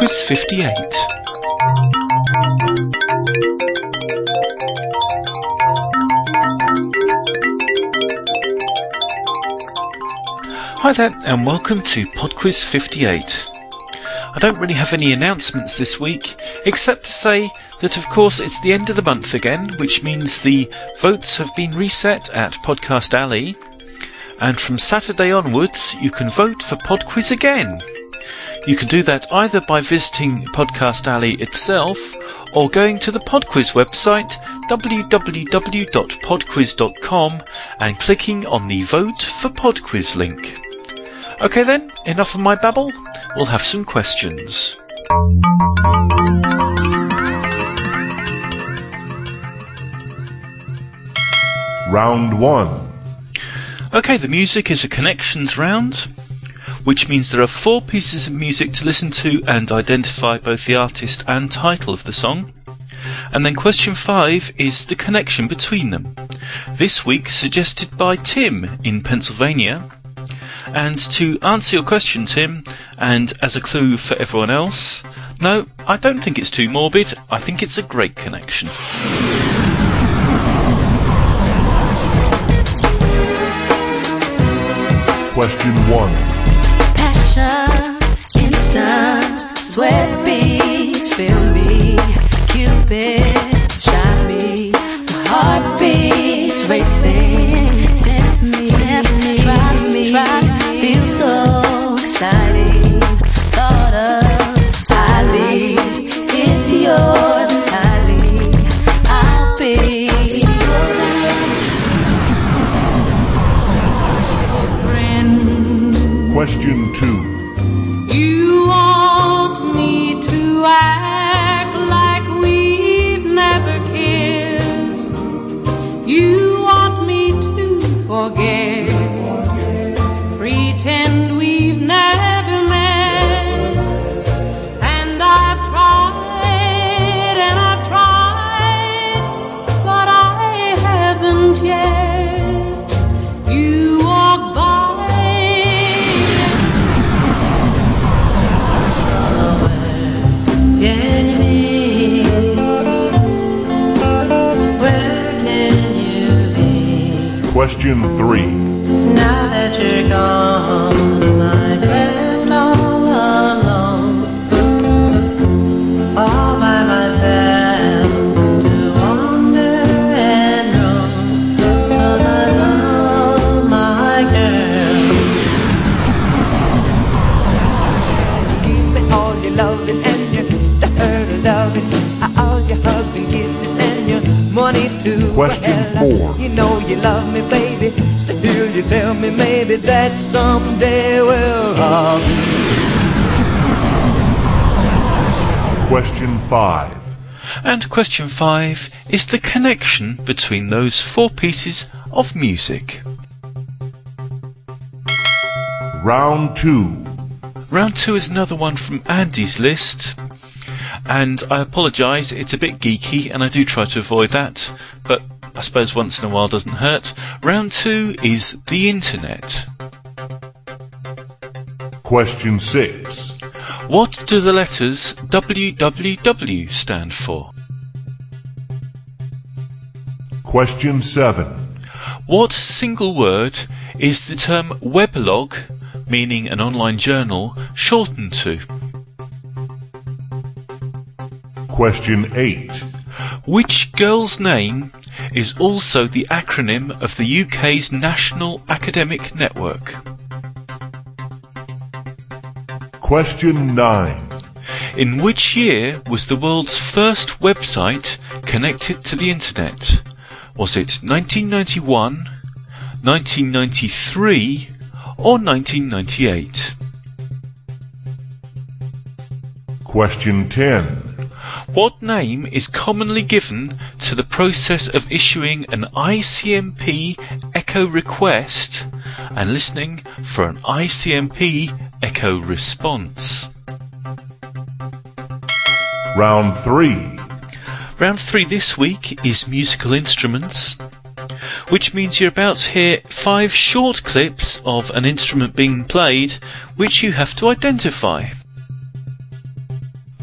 Podquiz 58. Hi there, and welcome to Podquiz 58. I don't really have any announcements this week, except to say that of course it's the end of the month again, which means the votes have been reset at Podcast Alley, and from Saturday onwards you can vote for Podquiz again. You can do that either by visiting Podcast Alley itself or going to the Podquiz website www.podquiz.com and clicking on the Vote for Podquiz link. Okay then, enough of my babble. We'll have some questions. Round 1. Okay, the music is a connections round, which means there are four pieces of music to listen to and identify both the artist and title of the song. And then question five is the connection between them. This week suggested by Tim in Pennsylvania. And to answer your question, Tim, and as a clue for everyone else, no, I don't think it's too morbid. I think it's a great connection. Question 1. Sweat beats, fill me, Cupid, shot me, my heart beats racing, tempt me, try me, feel so exciting, thought of highly, it's yours entirely, I'll be. Question 2. Question 3. That someday we'll all. Question 5. And question five is the connection between those four pieces of music. Round 2. Round two is another one from Andy's list. And I apologise, it's a bit geeky, and I do try to avoid that, but I suppose once in a while doesn't hurt. Round two is the internet. Question 6. What do the letters www stand for? Question 7. What single word is the term weblog, meaning an online journal, shortened to? Question 8. Which girl's name is also the acronym of the UK's National Academic Network? Question 9. In which year was the world's first website connected to the internet? Was it 1991, 1993, or 1998? Question 10. What name is commonly given to the process of issuing an ICMP echo request and listening for an ICMP echo response? Round 3. Round three this week is musical instruments, which means you're about to hear five short clips of an instrument being played, which you have to identify.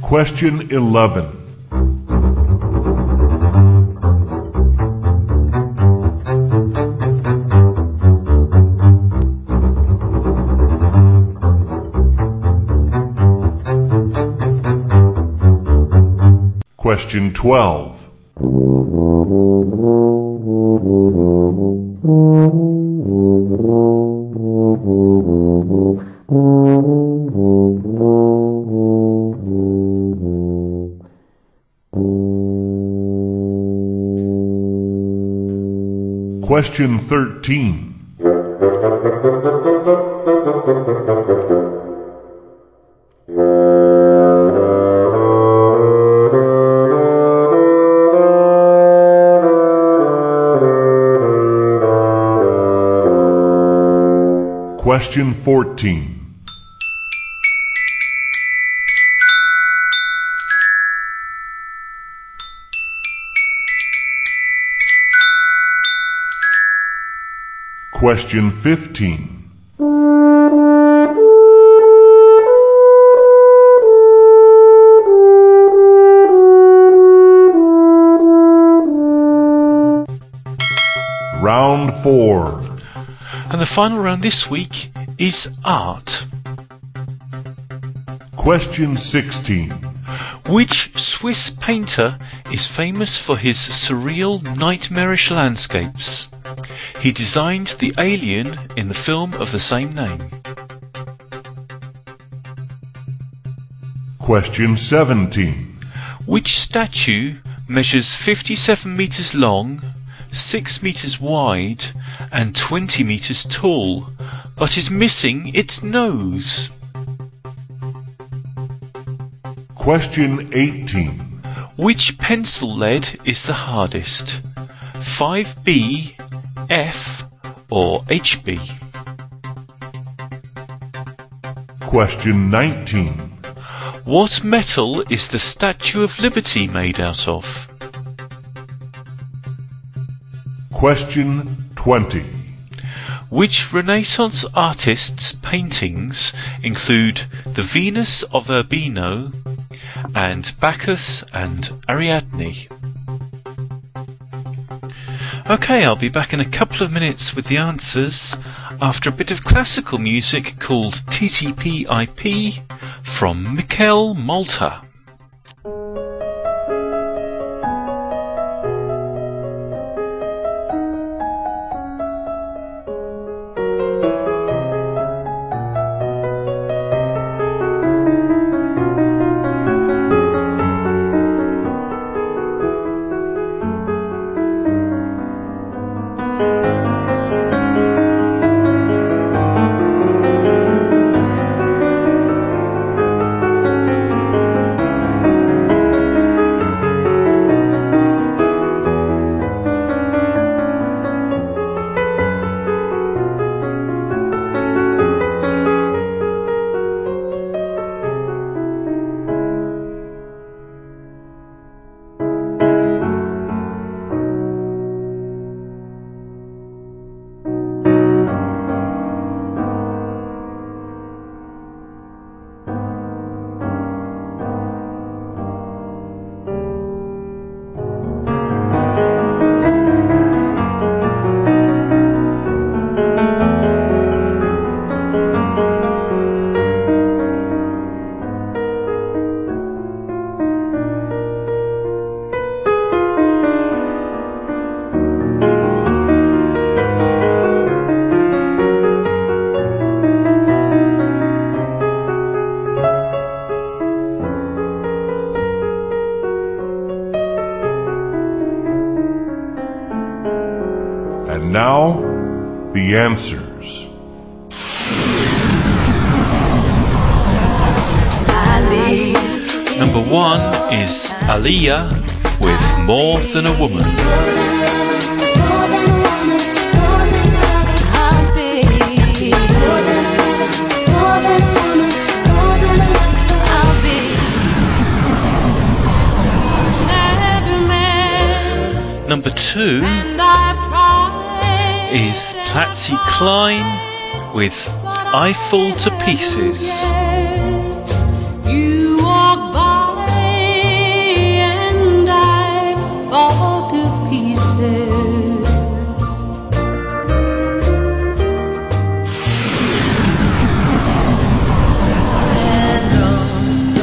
Question 11. Question 12. Question 13. Question 14. Question 15. Round 4. And the final round this week is art. Question 16. Which Swiss painter is famous for his surreal, nightmarish landscapes? He designed the alien in the film of the same name. Question 17. Which statue measures 57 meters long, 6 meters wide, and 20 meters tall, but is missing its nose? Question 18. Which pencil lead is the hardest? 5B, F, or HB? Question 19. What metal is the Statue of Liberty made out of? Question 20. Which Renaissance artists' paintings include the Venus of Urbino and Bacchus and Ariadne? Okay, I'll be back in a couple of minutes with the answers after a bit of classical music called TCP-IP from Mikkel Maltha. Now, the answers. Number one is Aaliyah with More Than a Woman. Number two is Patsy Cline with I Fall to Pieces.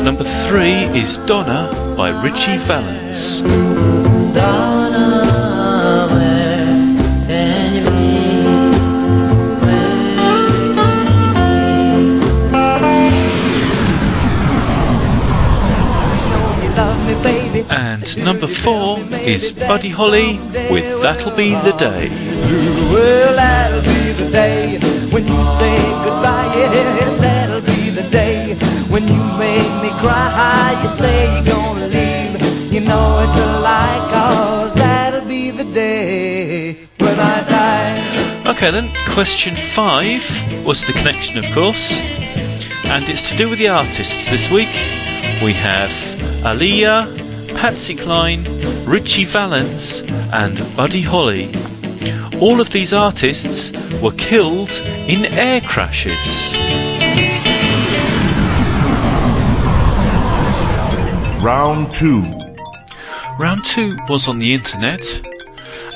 Number three is Donna by Ritchie Valens. And number four is Buddy Holly with That'll Be the Day. Well, that'll be the day when you say goodbye. Yes, that'll be the day when you make me cry. You say you're gonna leave. You know it's a lie, cause that'll be the day when I die. Okay then, question five was the connection, of course, and it's to do with the artists this week. We have Aaliyah, Patsy Cline, Ritchie Valens, and Buddy Holly. All of these artists were killed in air crashes. Round 2. Round two was on the internet,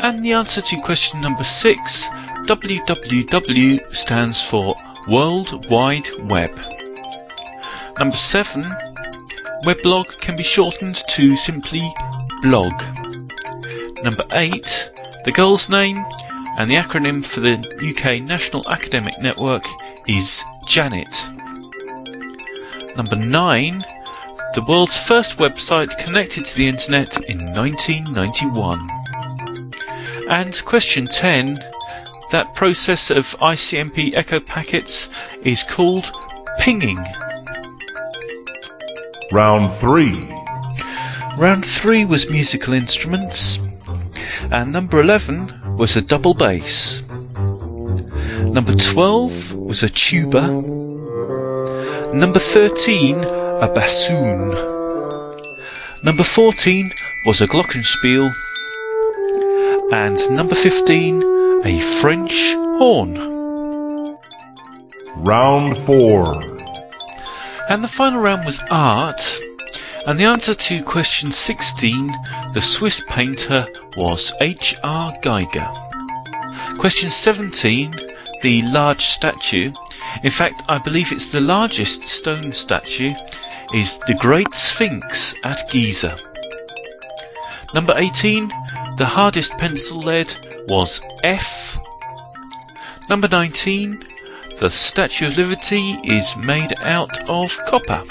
and the answer to question number six, www, stands for World Wide Web. Number seven, weblog can be shortened to simply blog. Number eight, the girl's name and the acronym for the UK National Academic Network is Janet. Number nine, the world's first website connected to the internet in 1991. And question 10 that process of ICMP echo packets is called pinging. Round 3. Round 3 was musical instruments, and number 11 was a double bass. Number 12 was a tuba. Number 13, a bassoon. Number 14 was a glockenspiel. And number 15, a French horn. Round 4. And the final round was art. And the answer to question 16, the Swiss painter, was H.R. Giger. Question 17, the large statue. In fact, I believe it's the largest stone statue, is the Great Sphinx at Giza. Number 18, the hardest pencil lead was F. Number 19, the Statue of Liberty is made out of copper.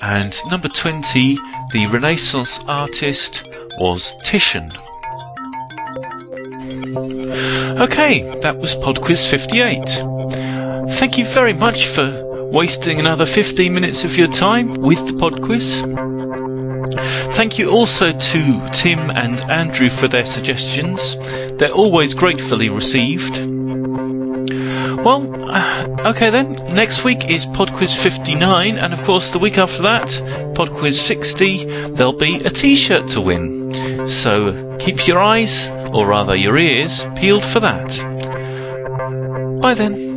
And number 20, the Renaissance artist was Titian. Okay, that was Pod Quiz 58. Thank you very much for wasting another 15 minutes of your time with the Pod Quiz. Thank you also to Tim and Andrew for their suggestions. They're always gratefully received. Well, uh, okay then. Next week is Pod Quiz 59, and of course, the week after that, Pod Quiz 60, there'll be a t shirt to win. So keep your eyes, or rather your ears, peeled for that. Bye then.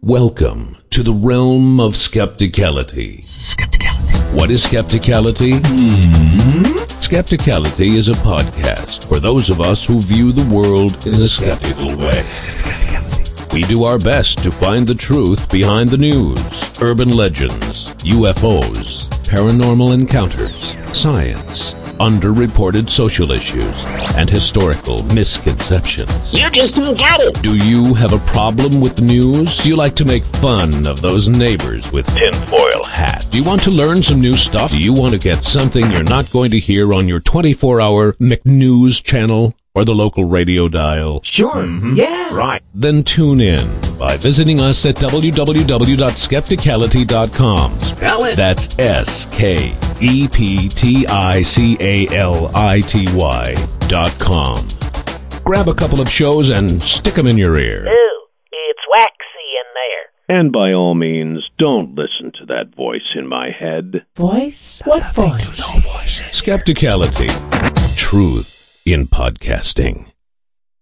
Welcome to the realm of skepticality. Skepticality. What is skepticality? Skepticality is a podcast for those of us who view the world in a skeptical way. We do our best to find the truth behind the news, urban legends, UFOs, paranormal encounters, science, underreported social issues, and historical misconceptions. You just don't get it. Do you have a problem with the news? Do you like to make fun of those neighbors with tinfoil hats? Do you want to learn some new stuff? Do you want to get something you're not going to hear on your 24 hour McNews channel? Or the local radio dial? Sure. Mm-hmm. Yeah. Right. Then tune in by visiting us at www.skepticality.com. Spell it. That's S K E P T I C A L I T Y dot com. Grab a couple of shows and stick them in your ear. Ooh, it's waxy in there. And by all means, don't listen to that voice in my head. Voice? What voice? Skepticality. Truth in podcasting.